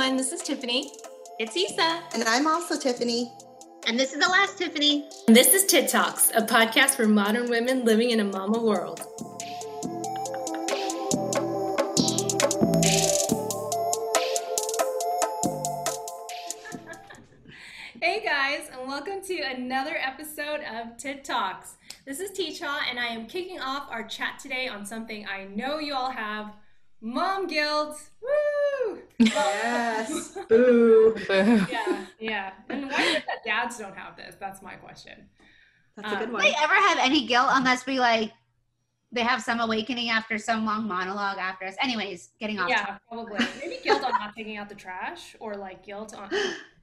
everyone. This is Tiffany. It's Isa. And I'm also Tiffany. And this is the last Tiffany. And this is Tit Talks, a podcast for modern women living in a mama world. hey guys, and welcome to another episode of Tit Talks. This is Teacha, and I am kicking off our chat today on something I know you all have mom guilt. Woo! Yes. Boo. Boo. Yeah, yeah. And why is it that dads don't have this? That's my question. That's a good Do one. Do they ever have any guilt unless we like they have some awakening after some long monologue after us? Anyways, getting off. Yeah, topic. probably. Maybe guilt on not taking out the trash or like guilt on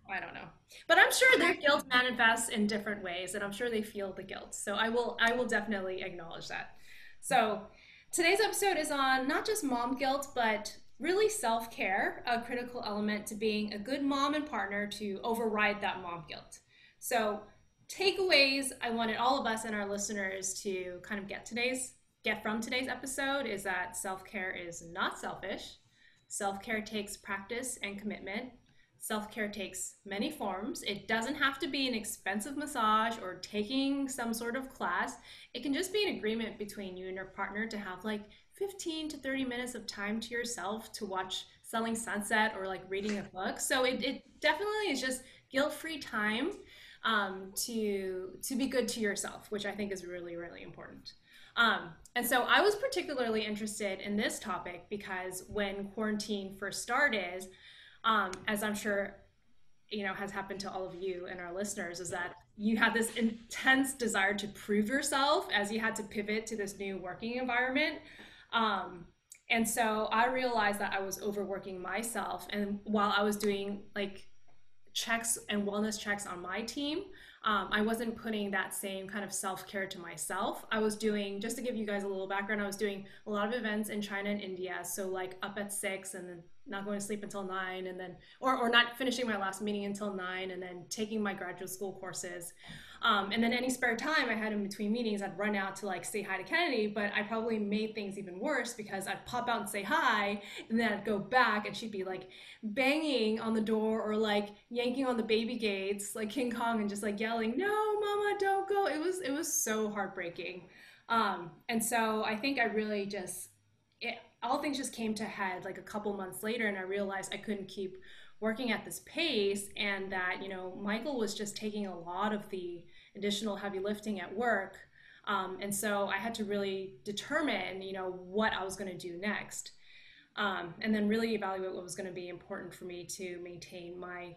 I don't know. But I'm sure their guilt manifests in different ways and I'm sure they feel the guilt. So I will I will definitely acknowledge that. So today's episode is on not just mom guilt but really self-care, a critical element to being a good mom and partner to override that mom guilt. So takeaways I wanted all of us and our listeners to kind of get today's get from today's episode is that self-care is not selfish. Self-care takes practice and commitment. Self-care takes many forms. It doesn't have to be an expensive massage or taking some sort of class. It can just be an agreement between you and your partner to have like 15 to 30 minutes of time to yourself to watch Selling Sunset or like reading a book. So it, it definitely is just guilt-free time um, to to be good to yourself, which I think is really really important. Um, and so I was particularly interested in this topic because when quarantine first started, um, as I'm sure you know has happened to all of you and our listeners, is that you had this intense desire to prove yourself as you had to pivot to this new working environment. Um, and so I realized that I was overworking myself, and while I was doing like checks and wellness checks on my team, um, I wasn't putting that same kind of self care to myself. I was doing, just to give you guys a little background, I was doing a lot of events in China and India. So, like up at six and then not going to sleep until nine, and then, or, or not finishing my last meeting until nine, and then taking my graduate school courses. Um, and then any spare time I had in between meetings, I'd run out to like say hi to Kennedy, but I probably made things even worse because I'd pop out and say hi, and then I'd go back and she'd be like banging on the door or like yanking on the baby gates like King Kong and just like yelling, "No, mama, don't go." It was it was so heartbreaking. Um, and so I think I really just it, all things just came to head like a couple months later and I realized I couldn't keep working at this pace and that you know michael was just taking a lot of the additional heavy lifting at work. Um, and so i had to really determine you know what i was going to do next um, and then really evaluate what was going to be important for me to maintain my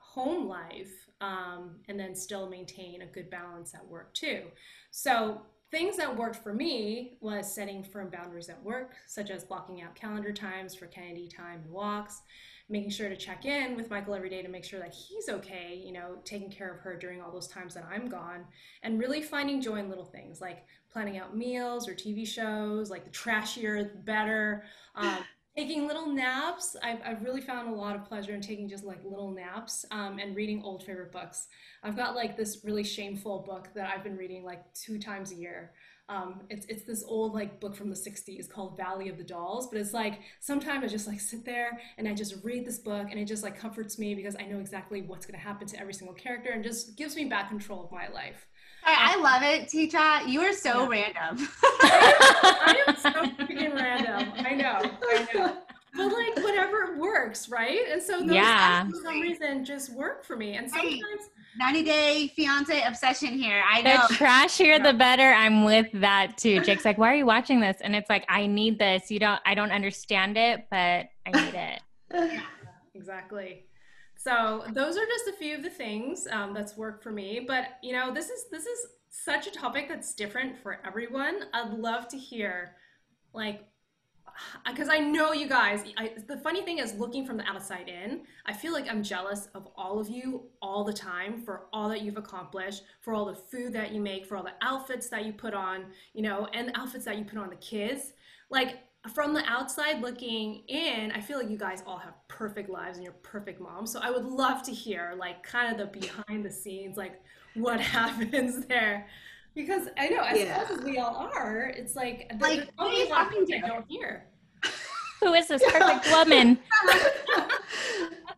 home life um, and then still maintain a good balance at work too. So things that worked for me was setting firm boundaries at work such as blocking out calendar times for kennedy time and walks making sure to check in with Michael every day to make sure that he's okay, you know, taking care of her during all those times that I'm gone, and really finding joy in little things like planning out meals or TV shows, like the trashier, the better. Um, taking little naps. I've, I've really found a lot of pleasure in taking just like little naps um, and reading old favorite books. I've got like this really shameful book that I've been reading like two times a year. Um, it's it's this old like book from the 60s called Valley of the Dolls, but it's like sometimes I just like sit there and I just read this book and it just like comforts me because I know exactly what's going to happen to every single character and just gives me back control of my life. I, I love it, Teacha. You are so Yeah. random. I am so freaking random. I know. I know. But like whatever works, right? And so those Yeah. for some reason just work for me. And Right. sometimes 90 day fiance obsession here. I know. The know. trashier, the better. I'm with that too. Jake's like, "Why are you watching this?" And it's like, "I need this. You don't. I don't understand it, but I need it." Exactly. So those are just a few of the things um, that's worked for me. But you know, this is this is such a topic that's different for everyone. I'd love to hear, like, because I know you guys. I, the funny thing is, looking from the outside in, I feel like I'm jealous of all of you all the time for all that you've accomplished, for all the food that you make, for all the outfits that you put on, you know, and the outfits that you put on the kids. Like from the outside looking in, I feel like you guys all have perfect lives and you're perfect moms. So I would love to hear like kind of the behind the scenes, like what happens there. Because I know as Yeah. close as we all are, it's like Like, there's what are only you a lot of talking things I to? don't hear. Who is this perfect woman?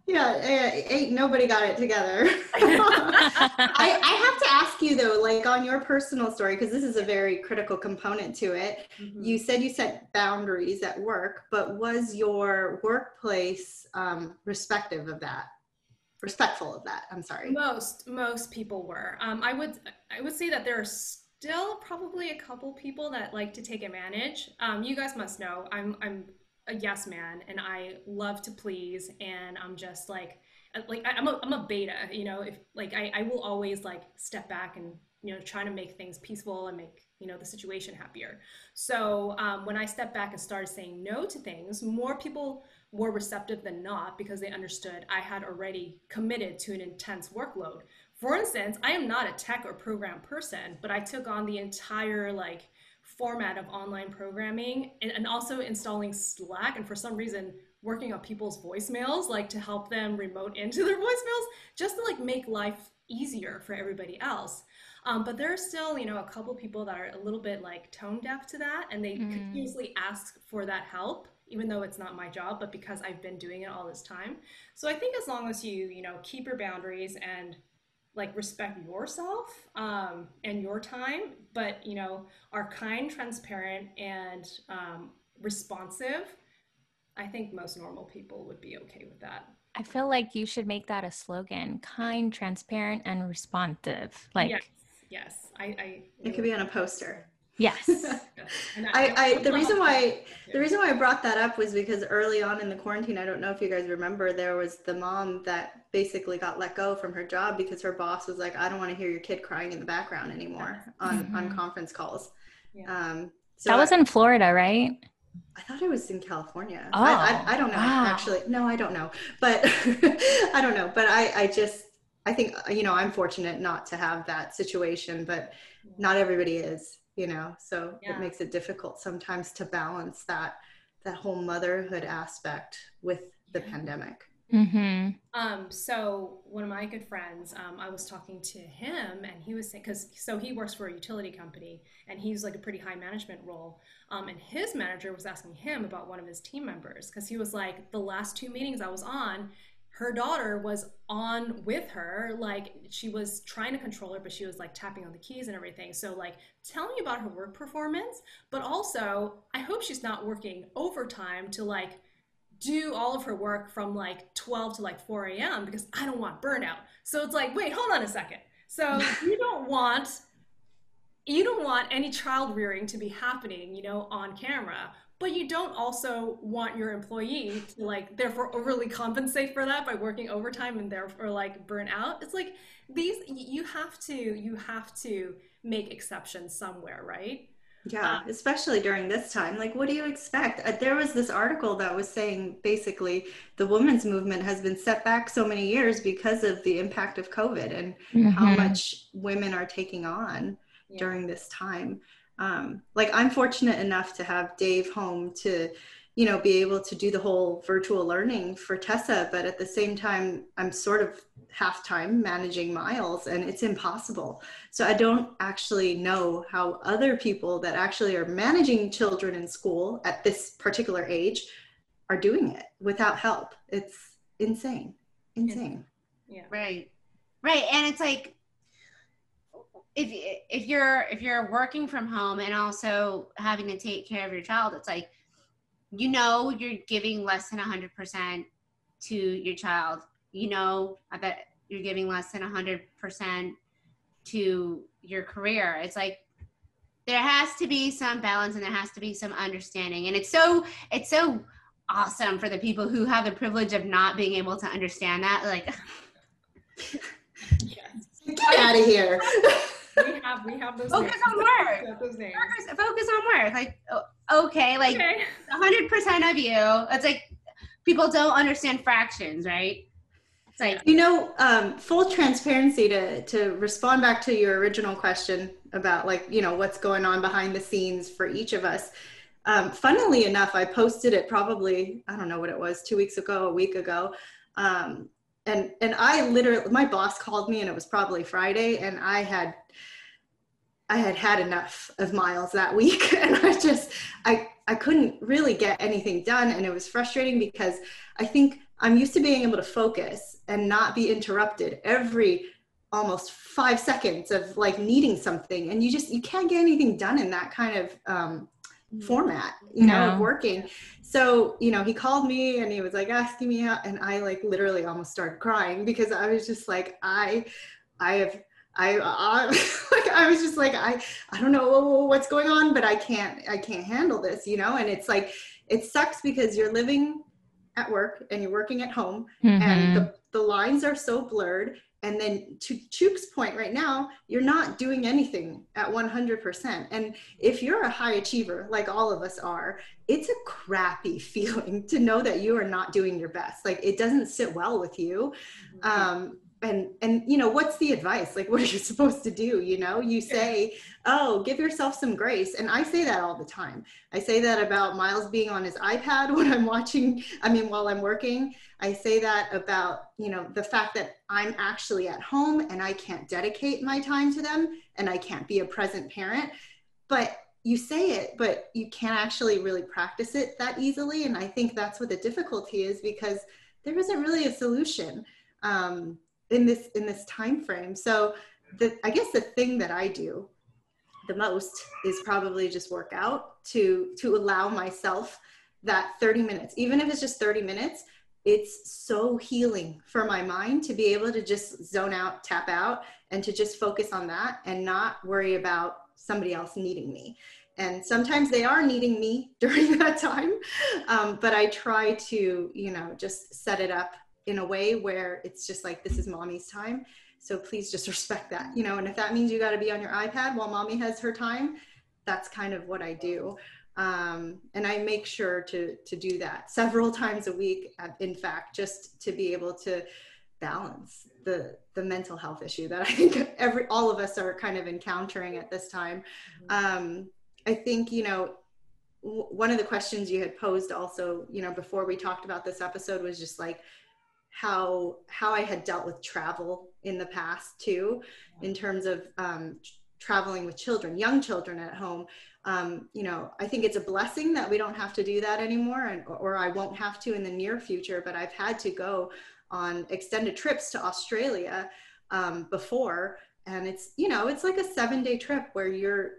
Yeah, eh, ain't nobody got it together. I, I have to ask you though, like on your personal story, because this is a very critical component to it. Mhm. You said you set boundaries at work, but was your workplace um, respective of that? Respectful of that? I'm sorry. Most most people were. Um, I would I would say that there are still probably a couple people that like to take advantage. Um, you guys must know I'm I'm a yes man and I love to please and I'm just like uh, like I, I'm a I'm a beta. You know if like I I will always like step back and you know trying to make things peaceful and make you know the situation happier. So um, when I stepped back and started saying no to things, more people were receptive than not because they understood I had already committed to an intense workload. For instance, I am not a tech or program person, but I took on the entire like format of online programming and, and also installing Slack and for some reason working on people's voicemails like to help them remote into their voicemails just to like make life easier for everybody else. Um, but there are still, you know, a couple people that are a little bit like tone deaf to that, and they Mm. continuously ask for that help, even though it's not my job, but because I've been doing it all this time. So I think as long as you, you know, keep your boundaries and like respect yourself um, and your time, but you know, are kind, transparent, and um, responsive. I think most normal people would be okay with that. I feel like you should make that a slogan kind, transparent, and responsive. Like, yes, yes, I. I It could be on a poster. Yes. yes. I, I the reason why the reason why I brought that up was because early on in the quarantine, I don't know if you guys remember, there was the mom that basically got let go from her job because her boss was like, "I don't want to hear your kid crying in the background anymore on on Mhm. conference calls." Yeah. Um, so that was I, in Florida, right? I thought it was in California. Oh, I, I, I don't know wow. actually. No, I don't know, but I don't know. But I I just I think you know I'm fortunate not to have that situation, but not everybody is you know so Yeah. it makes it difficult sometimes to balance that that whole motherhood aspect with the Yeah. pandemic Mm-hmm. Um, so one of my good friends, um, I was talking to him, and he was saying, because so he works for a utility company, and he's like a pretty high management role. Um, and his manager was asking him about one of his team members, because he was like, the last two meetings I was on, her daughter was on with her, like she was trying to control her, but she was like tapping on the keys and everything. So like, tell me about her work performance, but also I hope she's not working overtime to like do all of her work from like 12 to like 4 a.m. because I don't want burnout. So it's like, wait, hold on a second. So you don't want you don't want any child rearing to be happening, you know, on camera, but you don't also want your employee to like therefore overly compensate for that by working overtime and therefore like burn out. It's like these you have to you have to make exceptions somewhere, right? yeah especially during this time like what do you expect uh, there was this article that was saying basically the women's movement has been set back so many years because of the impact of covid and how Mhm. much women are taking on Yeah. during this time. Um, like I'm fortunate enough to have Dave home to, you know, be able to do the whole virtual learning for Tessa, but at the same time, I'm sort of half time managing Miles and it's impossible. So I don't actually know how other people that actually are managing children in school at this particular age are doing it without help. It's insane. Insane. Yeah. Right. Right. And it's like if if you're if you're working from home and also having to take care of your child, it's like you know you're giving less than 100% to your child. You know that you're giving less than 100% to your career. It's like there has to be some balance and there has to be some understanding. And it's so it's so awesome for the people who have the privilege of not being able to understand that like Yes. Get out of here. We have we have those Focus names. on work. Those names. focus, focus on work like okay like Okay. 100% of you it's like people don't understand fractions right it's like You know, um, full transparency to to respond back to your original question about like you know what's going on behind the scenes for each of us. Um, funnily enough, I posted it probably I don't know what it was two weeks ago, a week ago, um, and and I literally my boss called me and it was probably Friday, and I had I had had enough of miles that week, and I just I I couldn't really get anything done, and it was frustrating because I think I'm used to being able to focus and not be interrupted every almost five seconds of like needing something and you just you can't get anything done in that kind of um, mm. format you know no. of working so you know he called me and he was like asking me out and i like literally almost started crying because i was just like i i have I, I like I was just like I I don't know what's going on, but I can't I can't handle this, you know. And it's like it sucks because you're living at work and you're working at home, mm-hmm. and the the lines are so blurred, and then to Chuk's point right now, you're not doing anything at 100%. And if you're a high achiever, like all of us are, it's a crappy feeling to know that you are not doing your best. Like it doesn't sit well with you. Mm-hmm. Um, and and you know what's the advice? Like what are you supposed to do? You know you say oh give yourself some grace. And i say that all the time. I say that about miles being on his ipad when i'm watching i mean while i'm working. I say that about you know the fact that i'm actually at home and i can't dedicate my time to them and i can't be a present parent. But you say it but you can't actually really practice it that easily. And i think that's what the difficulty is because there isn't really a solution. Um, in this in this time frame. So the i guess the thing that i do the most is probably just work out to to allow myself that 30 minutes. Even if it's just 30 minutes it's so healing for my mind to be able to just zone out tap out and to just focus on that and not worry about somebody else needing me. And sometimes they are needing me during that time um, but i try to you know just set it up in a way where it's just like this is mommy's time. So please just respect that you know and if that means you got to be on your ipad while mommy has her time that's kind of what i do. Um, and i make sure to to do that several times a week uh, in fact just to be able to balance the the mental health issue that i think every all of us are kind of encountering at this time. Mm-hmm. um, i think you know one of the questions you had posed also you know before we talked about this episode was just like how how I had dealt with travel in the past too, in terms of um, traveling with children, young children at home. Um, you know, I think it's a blessing that we don't have to do that anymore, and or I won't have to in the near future. But I've had to go on extended trips to Australia um, before, and it's you know it's like a seven day trip where you're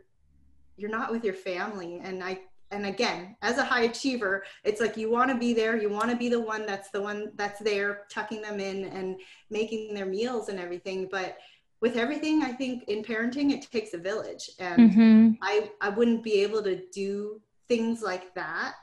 you're not with your family, and I and again as a high achiever it's like you want to be there you want to be the one that's the one that's there tucking them in and making their meals and everything but with everything i think in parenting it takes a village and mm-hmm. i i wouldn't be able to do things like that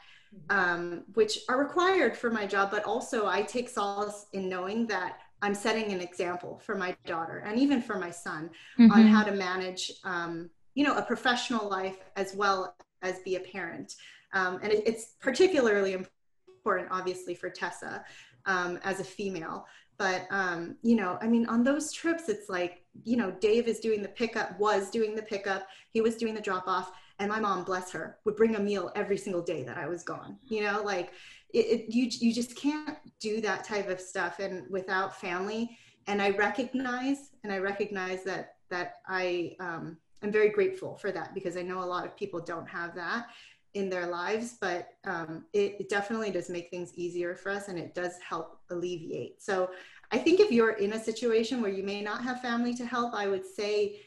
um, which are required for my job but also i take solace in knowing that i'm setting an example for my daughter and even for my son mm-hmm. on how to manage um, you know a professional life as well as be a parent. Um, and it, it's particularly important, obviously, for Tessa um, as a female. But, um, you know, I mean, on those trips, it's like, you know, Dave is doing the pickup, was doing the pickup, he was doing the drop off. And my mom, bless her, would bring a meal every single day that I was gone. You know, like it, it, you, you just can't do that type of stuff and without family. And I recognize, and I recognize that that I um, I'm very grateful for that because I know a lot of people don't have that in their lives, but um, it, it, definitely does make things easier for us and it does help alleviate. So I think if you're in a situation where you may not have family to help, I would say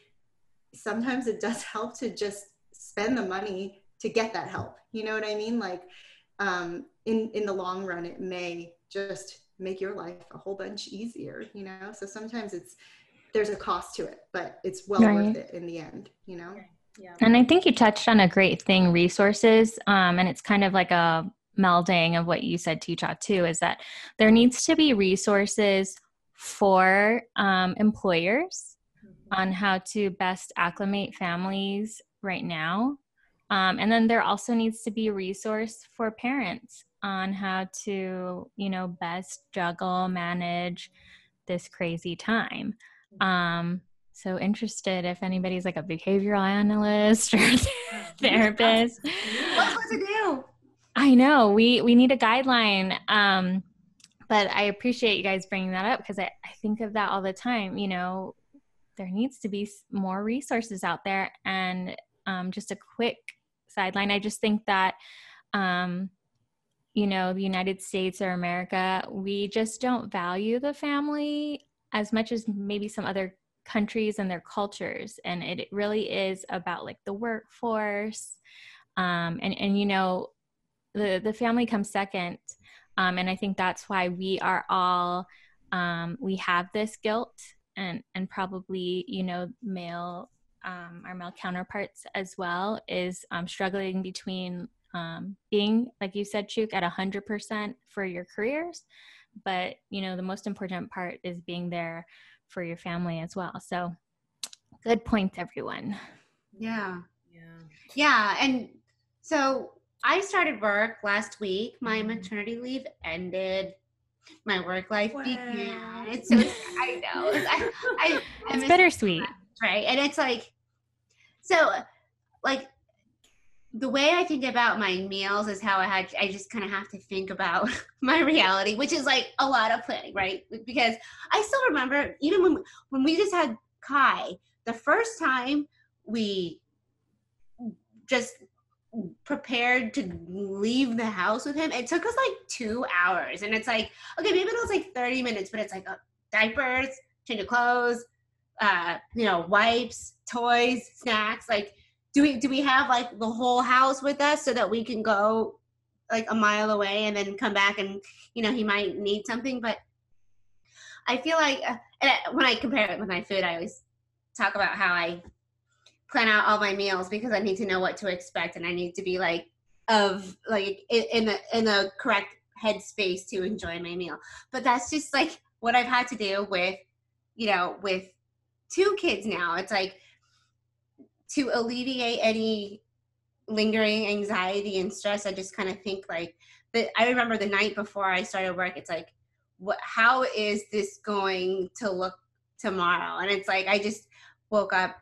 sometimes it does help to just spend the money to get that help. You know what I mean? Like um, in in the long run, it may just make your life a whole bunch easier. You know, so sometimes it's there's a cost to it, but it's well right. worth it in the end, you know? Yeah. And I think you touched on a great thing, resources. Um, and it's kind of like a melding of what you said, Teacher, too, is that there needs to be resources for um, employers mm-hmm. on how to best acclimate families right now. Um, and then there also needs to be a resource for parents on how to, you know, best juggle, manage this crazy time. Um, so interested if anybody's like a behavioral analyst or therapist. What's what to do? I know we we need a guideline. Um, but I appreciate you guys bringing that up because I, I think of that all the time. You know, there needs to be more resources out there. And um, just a quick sideline, I just think that um, you know, the United States or America, we just don't value the family as much as maybe some other countries and their cultures. And it really is about like the workforce. Um, and, and, you know, the, the family comes second. Um, and I think that's why we are all, um, we have this guilt and, and probably, you know, male, um, our male counterparts as well is um, struggling between um, being, like you said, Chuk, at 100% for your careers. But, you know, the most important part is being there for your family as well. So, good points, everyone. Yeah. Yeah. Yeah. And so I started work last week. My Mm-hmm. maternity leave ended. My work life Wow. began. It's so I know. I, I, I It's miss bittersweet. right and it's like so like the way i think about my meals is how i had i just kind of have to think about my reality which is like a lot of planning right? Because i still remember even when when we just had kai the first time we just prepared to leave the house with him it took us like two hours. And it's like okay maybe it was like 30 minutes but it's like uh, diapers change of clothes uh you know wipes toys snacks like do we do we have like the whole house with us so that we can go like a mile away and then come back and you know he might need something but i feel like uh, I- when i compare it with my food i always talk about how i plan out all my meals because i need to know what to expect and i need to be like of like in, in the in the correct headspace to enjoy my meal. But that's just like what i've had to do with you know with two kids now. It's like to alleviate any lingering anxiety and stress i just kind of think like that i remember the night before i started work it's like what how is this going to look tomorrow? And it's like i just woke up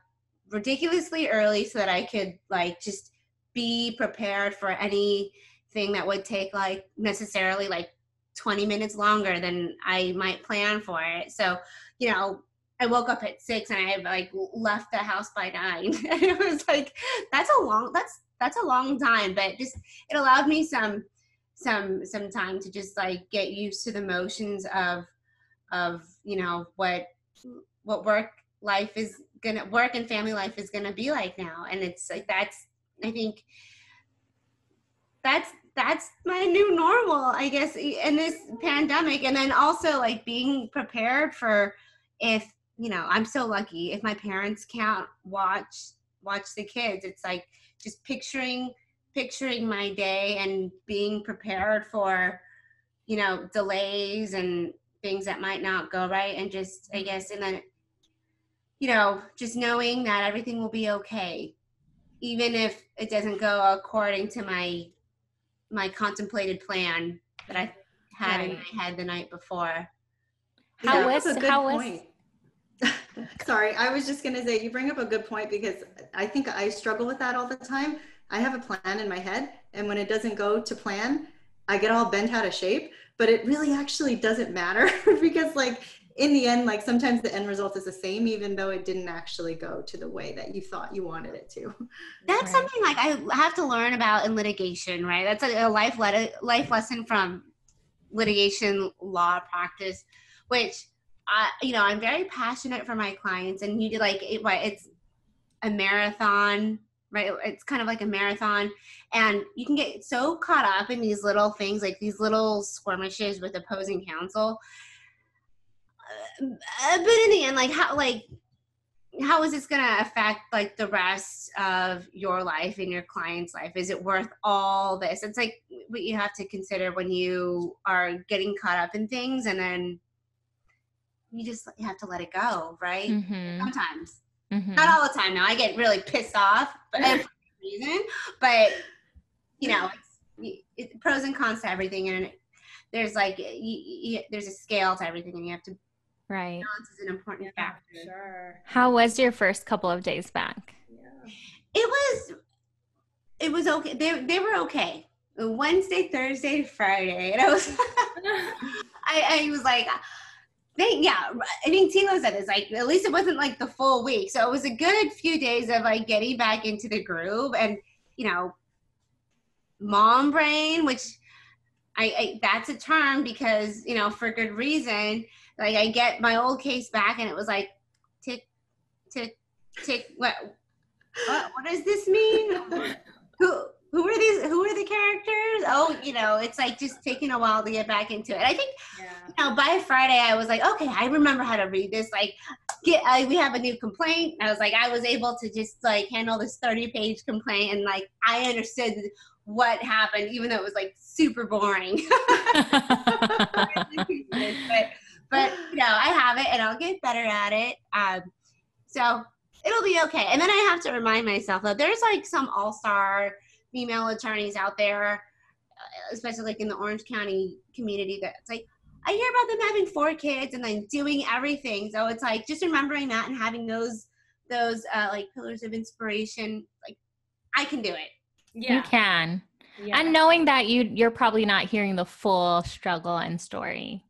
ridiculously early so that i could like just be prepared for anything that would take like necessarily like 20 minutes longer than i might plan for it. So you know I woke up at six and I had like left the house by nine. and it was like that's a long that's that's a long time, but just it allowed me some some some time to just like get used to the motions of of you know what what work life is gonna work and family life is gonna be like now. And it's like that's I think that's that's my new normal, I guess, in this pandemic. And then also like being prepared for if you know i'm so lucky. If my parents can't watch watch the kids it's like just picturing picturing my day and being prepared for you know delays and things that might not go right and just i mm-hmm. guess and then you know just knowing that everything will be okay. Even if it doesn't go according to my my contemplated plan that i had in my head the night before. How was- how was-. Sorry, I was just gonna say you bring up a good point because I think I struggle with that all the time. I have a plan in my head, and when it doesn't go to plan, I get all bent out of shape. But it really actually doesn't matter because, like, in the end, like sometimes the end result is the same, even though it didn't actually go to the way that you thought you wanted it to. That's Right. something like I have to learn about in litigation, right? That's a, a life le- life lesson from litigation law practice, which I, you know, I'm very passionate for my clients, and you do like it, it's a marathon, right? It's kind of like a marathon, and you can get so caught up in these little things, like these little skirmishes with opposing counsel. Uh, but in the end, like how, like how is this going to affect like the rest of your life and your client's life is it worth all this it's like what you have to consider when you are getting caught up in things and then you just have to let it go right Mhm, sometimes mhm. not all the time now i get really pissed off but for a reason but you know it's it, pros and cons to everything and there's like y y there's a scale to everything and you have to Right. balance is an important Yeah, factor sure. How was your first couple of days back? Yeah. it was it was okay they, they were okay wednesday thursday friday and i was I, I was like they, yeah i think tilo said this like at least it wasn't like the full week so it was a good few days of like getting back into the groove and you know mom brain which I, I that's a term because you know for good reason. Like I get my old case back, and it was like tick, tick, tick. What? What, what does this mean? who who are these? Who are the characters? Oh, you know, it's like just taking a while to get back into it. I think Yeah. you know, by Friday, I was like, okay, I remember how to read this. Like, get I, we have a new complaint. I was like, I was able to just like handle this thirty-page complaint, and like I understood what happened, even though it was like super boring. but but you know, I have it, and I'll get better at it. Um, so it'll be okay. And then I have to remind myself that there's like some all-star female attorneys out there, uh, especially like in the Orange County community, that's like I hear about them having four kids and then doing everything. So it's like just remembering that and having those those uh, like pillars of inspiration. Like I can do it. You can. yeah. And knowing that you you're probably not hearing the full struggle and story.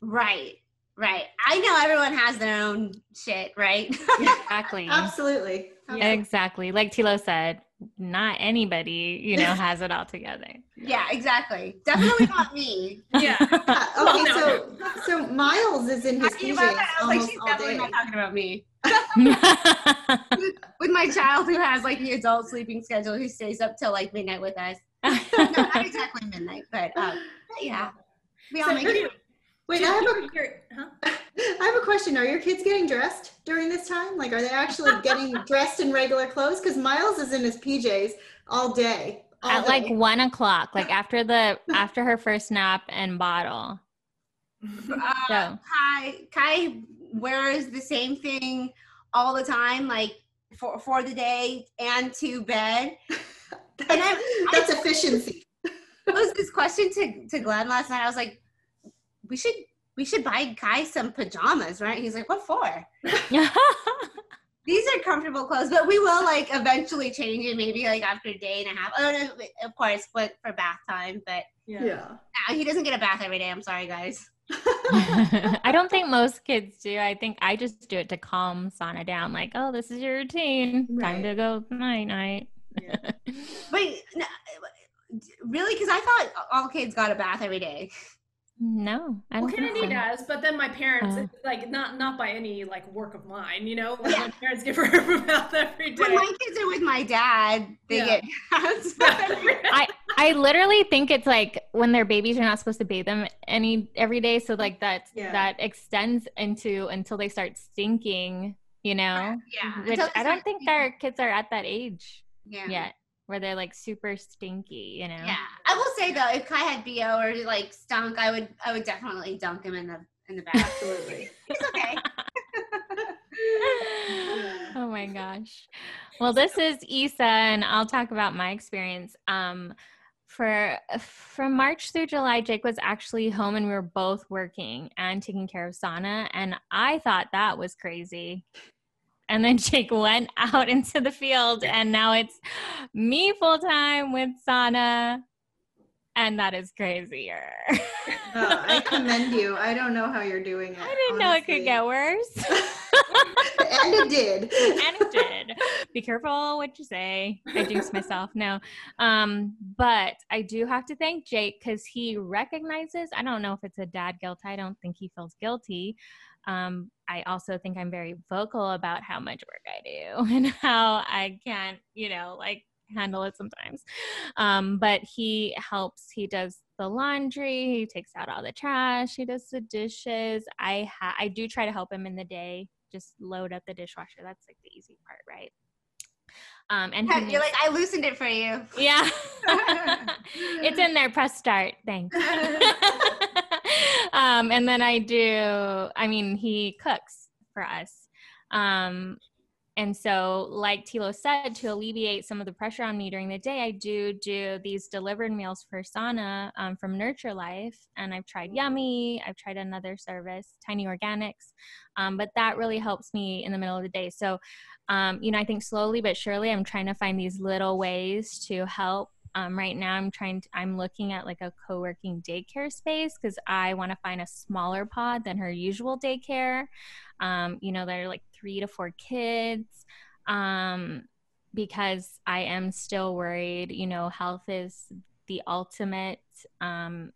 Right. Right. I know everyone has their own shit, right? Exactly. Absolutely. Yeah. Exactly. Like Tilo said, not anybody, you know, has it all together. yeah, exactly. Definitely not me. yeah. Uh, Well, okay, no. so so Miles is in his Talking PJs about that, I was like, she's definitely day. not talking about me. With my child who has like the adult sleeping schedule, who stays up till like midnight with us. no, not exactly midnight, but um, yeah, we all So make it. You- Wait, do I have a you hear- huh? I have a question. Are your kids getting dressed during this time? Like, are they actually getting dressed in regular clothes? Because Miles is in his PJs all day. all At like one o'clock, like after the after her first nap and bottle. Uh, So Kai Kai wears the same thing all the time, like for for the day and to bed. And I, That's efficiency. I posed this question to, to Glenn last night. I was like, we should we should buy Kai some pajamas, right? He's like, what for? These are comfortable clothes, but we will like eventually change it, maybe like after a day and a half. Oh, no, of course, but for bath time. But Yeah. Yeah. no, he doesn't get a bath every day. I'm sorry, guys. I don't think most kids do. I think I just do it to calm Sana down. Like, oh, this is your routine. Time to go night night. Yeah. Wait, no, really? Because I thought all kids got a bath every day. No, I Well, don't think Kennedy so. does, but then my parents, Uh. like not not by any like work of mine, you know. Like Yeah. my parents give her a bath every day. When my kids are with my dad, they Yeah. get baths. I I literally think it's like when they're babies, you're not supposed to bathe them any every day. So like that Yeah. that extends into until they start stinking. You know, yeah, which until I don't think our kids are at that age yeah. yet, where they're like super stinky. You know. Yeah, I will say though, if Kai had bo or like stunk, I would I would definitely dunk him in the in the bath. Absolutely. He's okay. oh my gosh. Well, this is Isa and I'll talk about my experience. Um, for from March through July, Jake was actually home, and we were both working and taking care of Sana, and I thought that was crazy. And then Jake went out into the field, and now it's me full time with Sana, and that is crazier. I commend you. I don't know how you're doing it. I didn't know it could honestly. get worse. and it did. and it did. Be careful what you say. I jinxed myself. No. Um, but I do have to thank Jake because he recognizes, I don't know if it's a dad guilt. I don't think he feels guilty. Um, I also think I'm very vocal about how much work I do and how I can't, you know, like handle it sometimes. Um, but he helps, he does the laundry, he takes out all the trash, he does the dishes. I ha- I do try to help him in the day, just load up the dishwasher. That's like the easy part, right? Um, and he You're like I loosened it for you. yeah, it's in there. Press start. Thanks. Um, and then I do. I mean, he cooks for us. Um, and so, like Tilo said, to alleviate some of the pressure on me during the day, I do do these delivered meals for Sana um, from Nurture Life. And I've tried Yumi, I've tried another service, Tiny Organics. Um, but that really helps me in the middle of the day. So, um, you know, I think slowly but surely I'm trying to find these little ways to help. Um, right now, I'm trying to, I'm looking at like a co working daycare space because I want to find a smaller pod than her usual daycare. Um, you know, there are like three to four kids. Um, because I am still worried, you know, health is the ultimate um,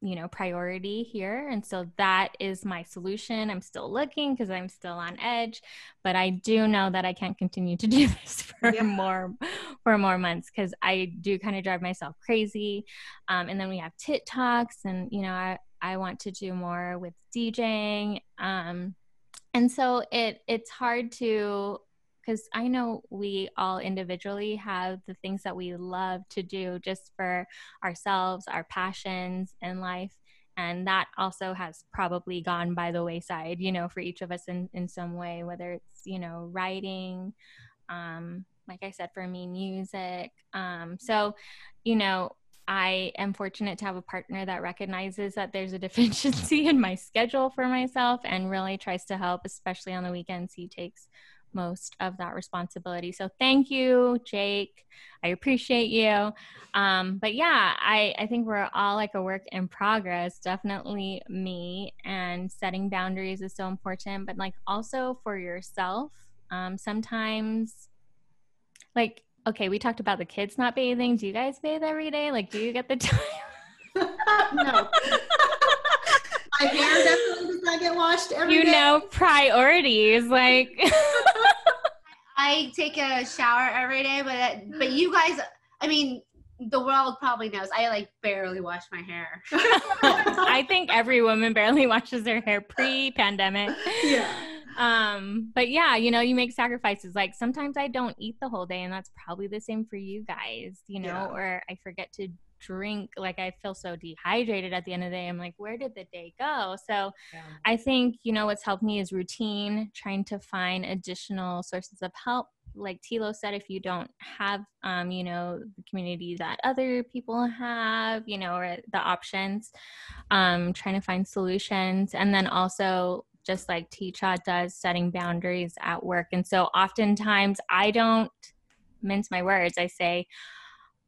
you know priority here and so that is my solution i'm still looking because i'm still on edge but i do know that i can't continue to do this for yeah. more for more months because i do kind of drive myself crazy um, and then we have tit talks and you know i i want to do more with djing um, and so it it's hard to because I know we all individually have the things that we love to do just for ourselves, our passions in life. And that also has probably gone by the wayside, you know, for each of us in, in some way, whether it's, you know, writing, um, like I said, for me, music. Um, so, you know, I am fortunate to have a partner that recognizes that there's a deficiency in my schedule for myself and really tries to help, especially on the weekends. He takes most of that responsibility. So thank you, Jake. I appreciate you. Um, but yeah, I, I think we're all like a work in progress. Definitely me. And setting boundaries is so important, but like also for yourself. Um, sometimes, like, okay, we talked about the kids not bathing. Do you guys bathe every day? Like, do you get the time? no. My hair definitely does not get washed every you day. know priorities like I take a shower every day, but but you guys, I mean, the world probably knows I like barely wash my hair. I think every woman barely washes their hair pre-pandemic. Yeah. Um, but yeah, you know, you make sacrifices. Like sometimes I don't eat the whole day, and that's probably the same for you guys, you know, yeah. or I forget to drink like i feel so dehydrated at the end of the day i'm like where did the day go so yeah. i think you know what's helped me is routine trying to find additional sources of help like tilo said if you don't have um, you know the community that other people have you know or the options um, trying to find solutions and then also just like teacher does setting boundaries at work and so oftentimes i don't mince my words i say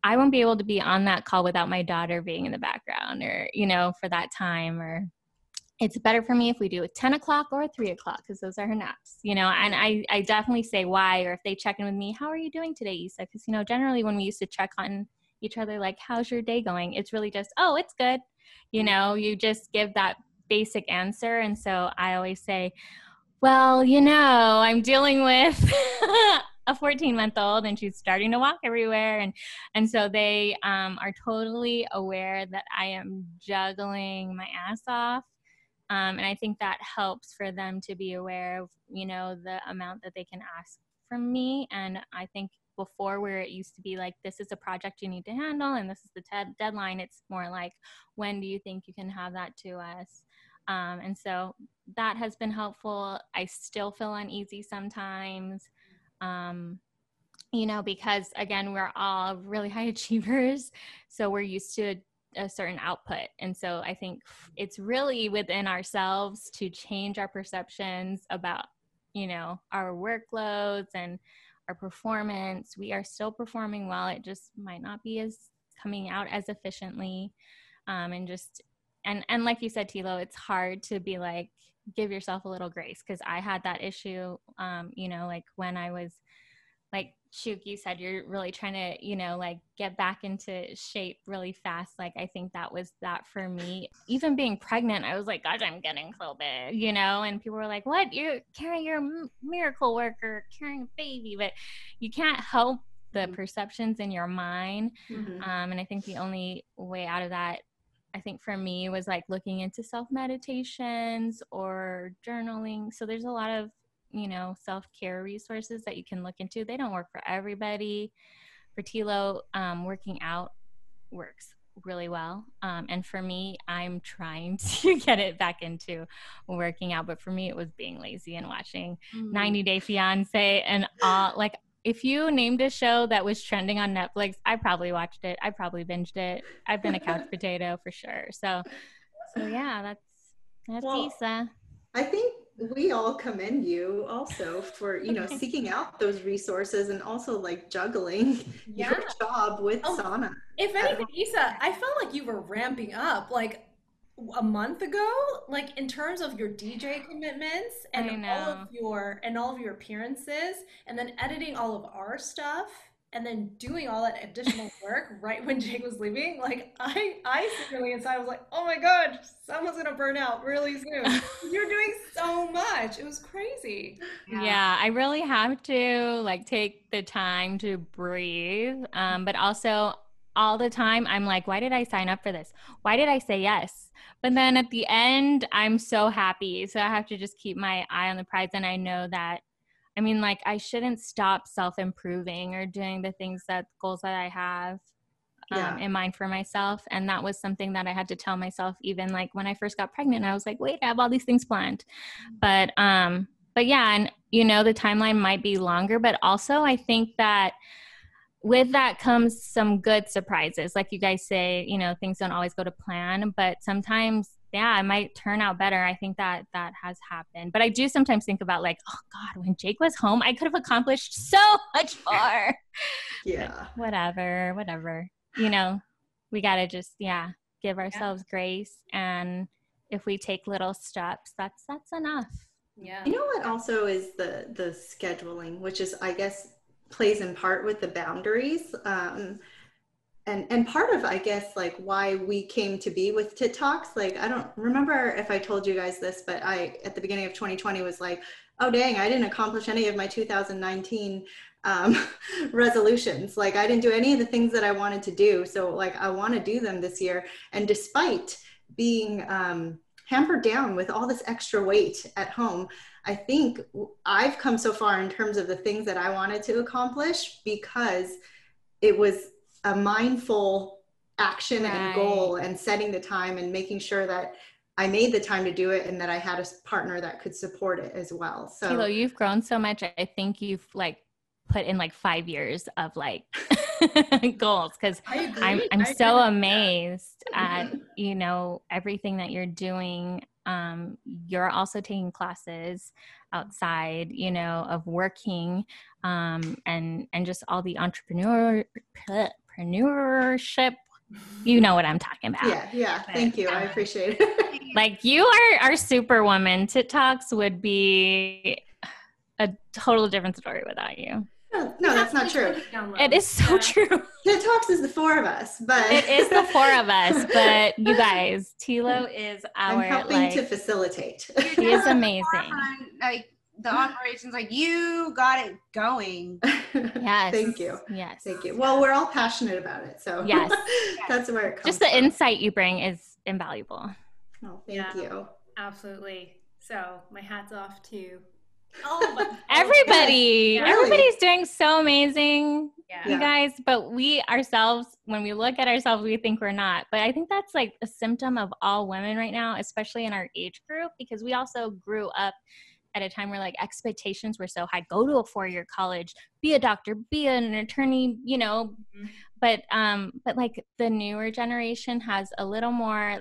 I won't be able to be on that call without my daughter being in the background or, you know, for that time or it's better for me if we do it 10 o'clock or 3 o'clock because those are her naps you know and I, I definitely say why or if they check in with me how are you doing today? isa because you know generally when we used to check on each other like how's your day going? it's really just oh it's good. you know you just give that basic answer and so i always say well you know i'm dealing with a 14 month old and she's starting to walk everywhere and and so they um, are totally aware that i am juggling my ass off um, and i think that helps for them to be aware of you know the amount that they can ask from me and i think before where it used to be like this is a project you need to handle and this is the te- deadline it's more like when do you think you can have that to us? Um, and so that has been helpful. I still feel uneasy sometimes um, you know, because again, we're all really high achievers. So we're used to a certain output. And so I think it's really within ourselves to change our perceptions about, you know, our workloads and our performance. We are still performing well. It just might not be as coming out as efficiently. Um, and just, and, and like you said, Tilo, it's hard to be like, give yourself a little grace because I had that issue, um, you know, like when I was like Shuk, you said you're really trying to, you know, like get back into shape really fast. Like I think that was that for me. Even being pregnant, I was like, God, I'm getting so big, you know. And people were like, "What? You're carrying your miracle worker, carrying a baby," but you can't help the mm-hmm. perceptions in your mind. Mm-hmm. Um, and I think the only way out of that I think for me was like looking into self meditations or journaling. So there's a lot of, you know, self care resources that you can look into. They don't work for everybody. For Tilo, um, working out works really well. Um, and for me, I'm trying to get it back into working out. But for me, it was being lazy and watching mm. 90 Day Fiance and all like if you named a show that was trending on Netflix, I probably watched it. I probably binged it. I've been a couch potato for sure. So, so yeah, that's that's well, Isa. I think we all commend you also for you know seeking out those resources and also like juggling yeah. your job with oh, Sana. If anything, Isa, I felt like you were ramping up. Like a month ago like in terms of your dj commitments and all of your and all of your appearances and then editing all of our stuff and then doing all that additional work right when Jake was leaving, like I, I secretly inside was like, oh my god, someone's gonna burn out really soon. You're doing so much. It was crazy. Yeah. yeah. I really have to like take the time to breathe, um, but also all the time I'm like, why did I sign up for this? Why did I say yes? But then at the end, I'm so happy. So I have to just keep my eye on the prize, and I know that I mean, like, I shouldn't stop self improving or doing the things that goals that I have um, in mind for myself. And that was something that I had to tell myself, even like when I first got pregnant. I was like, wait, I have all these things planned. But, um, but yeah, and you know, the timeline might be longer, but also I think that with that comes some good surprises. Like you guys say, you know, things don't always go to plan, but sometimes yeah, it might turn out better. I think that that has happened. But I do sometimes think about like, oh God, when Jake was home, I could have accomplished so much more. yeah. But whatever, whatever. You know, we got to just, yeah, give ourselves yeah. grace. And if we take little steps, that's, that's enough. Yeah. You know what also is the, the scheduling, which is, I guess, plays in part with the boundaries. Um, and and part of i guess like why we came to be with tit talks like i don't remember if i told you guys this but i at the beginning of 2020 was like oh dang i didn't accomplish any of my 2019 um, resolutions like i didn't do any of the things that i wanted to do so like i want to do them this year and despite being um, hampered down with all this extra weight at home i think i've come so far in terms of the things that i wanted to accomplish because it was a mindful action right. and goal and setting the time and making sure that I made the time to do it and that I had a partner that could support it as well. So Kilo, you've grown so much. I think you've like put in like five years of like goals because I'm I'm so amazed at you know everything that you're doing. Um, you're also taking classes outside, you know, of working um, and and just all the entrepreneur entrepreneurship. You know what I'm talking about. Yeah, yeah. But, Thank you. Um, I appreciate it. like you are our superwoman. Tit Talks would be a total different story without you. Oh, no, no that's not true. It is so yeah. true. Tit Talks is the four of us, but it is the four of us. But you guys, Tilo is our I'm helping like, to facilitate. He is amazing. Like the operations like you got it going yes thank you yes thank you well we're all passionate about it so yes that's where it comes just the from. insight you bring is invaluable oh thank yeah, you absolutely so my hat's off to oh everybody. Yeah. everybody's doing so amazing yeah. you guys but we ourselves when we look at ourselves we think we're not. But i think that's like a symptom of all women right now especially in our age group because we also grew up at a time where like expectations were so high. Go to a four year college be a doctor be an attorney you know? Mm-hmm. but um but like the newer generation has a little more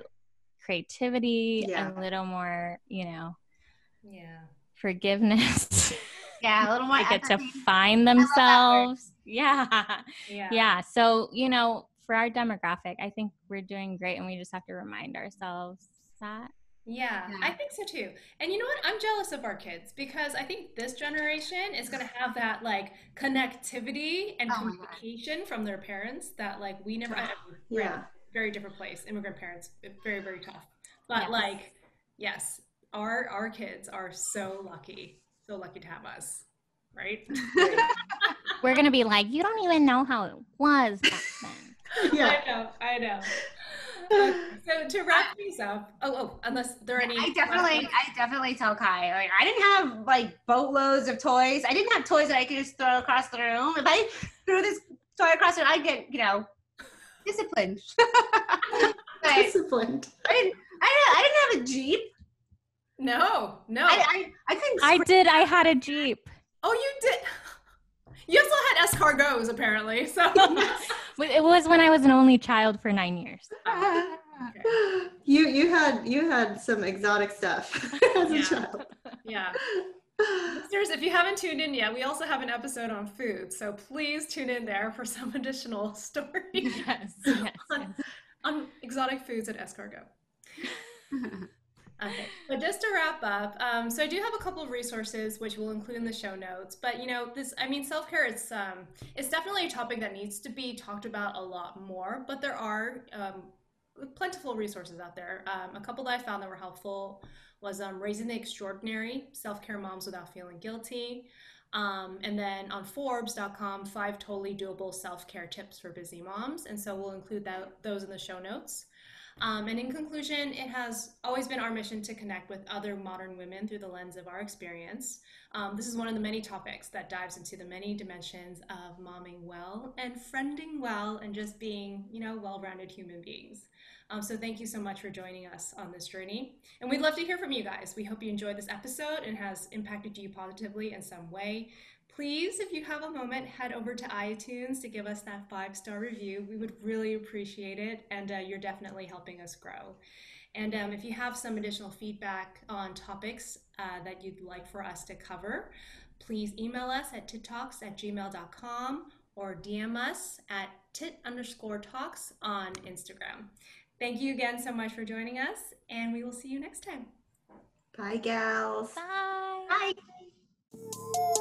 creativity yeah. a little more you know? Yeah forgiveness yeah a little more they get to find themselves yeah. yeah yeah so you know for our demographic i think we're doing great and we just have to remind ourselves that yeah, yeah, I think so too. And you know what? I'm jealous of our kids because I think this generation is going to have that like connectivity and oh communication from their parents that like we never had. Yeah. Very different place. Immigrant parents, very, very tough. But yes. like, yes, our our kids are so lucky. So lucky to have us. Right? We're gonna be like, you don't even know how it was back then. yeah. I know, I know so to wrap things up, oh, oh, unless there are any. I definitely, I definitely tell Kai, like, I didn't have like boatloads of toys. I didn't have toys that I could just throw across the room. If I threw this toy across the room, I'd get, you know, disciplined. disciplined. I didn't, I, I didn't have a Jeep. No, no. I, I, I couldn't. I did. I had a Jeep. Oh, you did. You also had escargots, apparently. So it was when I was an only child for nine years. okay. You you had you had some exotic stuff as yeah. a child. Yeah. Listeners, if you haven't tuned in yet, we also have an episode on food. So please tune in there for some additional stories yes, yes, on, yes. on exotic foods at escargot. Okay, but just to wrap up, um, so I do have a couple of resources which we'll include in the show notes. But you know, this I mean, self care it's um, it's definitely a topic that needs to be talked about a lot more. But there are um, plentiful resources out there. Um, a couple that I found that were helpful was um, Raising the Extraordinary Self Care Moms Without Feeling Guilty. Um, and then on Forbes.com, five totally doable self care tips for busy moms. And so we'll include that, those in the show notes. Um, and in conclusion, it has always been our mission to connect with other modern women through the lens of our experience. Um, this is one of the many topics that dives into the many dimensions of momming well and friending well and just being, you know, well rounded human beings. Um, so thank you so much for joining us on this journey. And we'd love to hear from you guys. We hope you enjoyed this episode and has impacted you positively in some way please, if you have a moment, head over to iTunes to give us that five star review. We would really appreciate it, and uh, you're definitely helping us grow. And um, if you have some additional feedback on topics uh, that you'd like for us to cover, please email us at tittalks at gmail.com or DM us at tit underscore talks on Instagram. Thank you again so much for joining us, and we will see you next time. Bye, gals. Bye. Bye.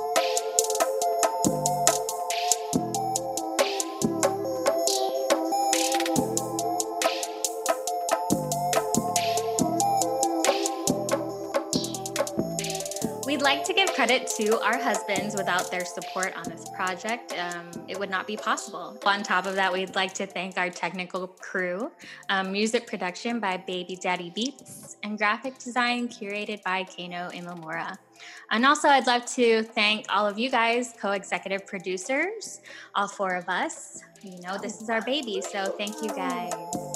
We'd like to give credit to our husbands. Without their support on this project, um, it would not be possible. On top of that, we'd like to thank our technical crew, um, music production by Baby Daddy Beats, and graphic design curated by Kano Imamura. And also, I'd love to thank all of you guys, co executive producers, all four of us. You know, this is our baby, so thank you guys.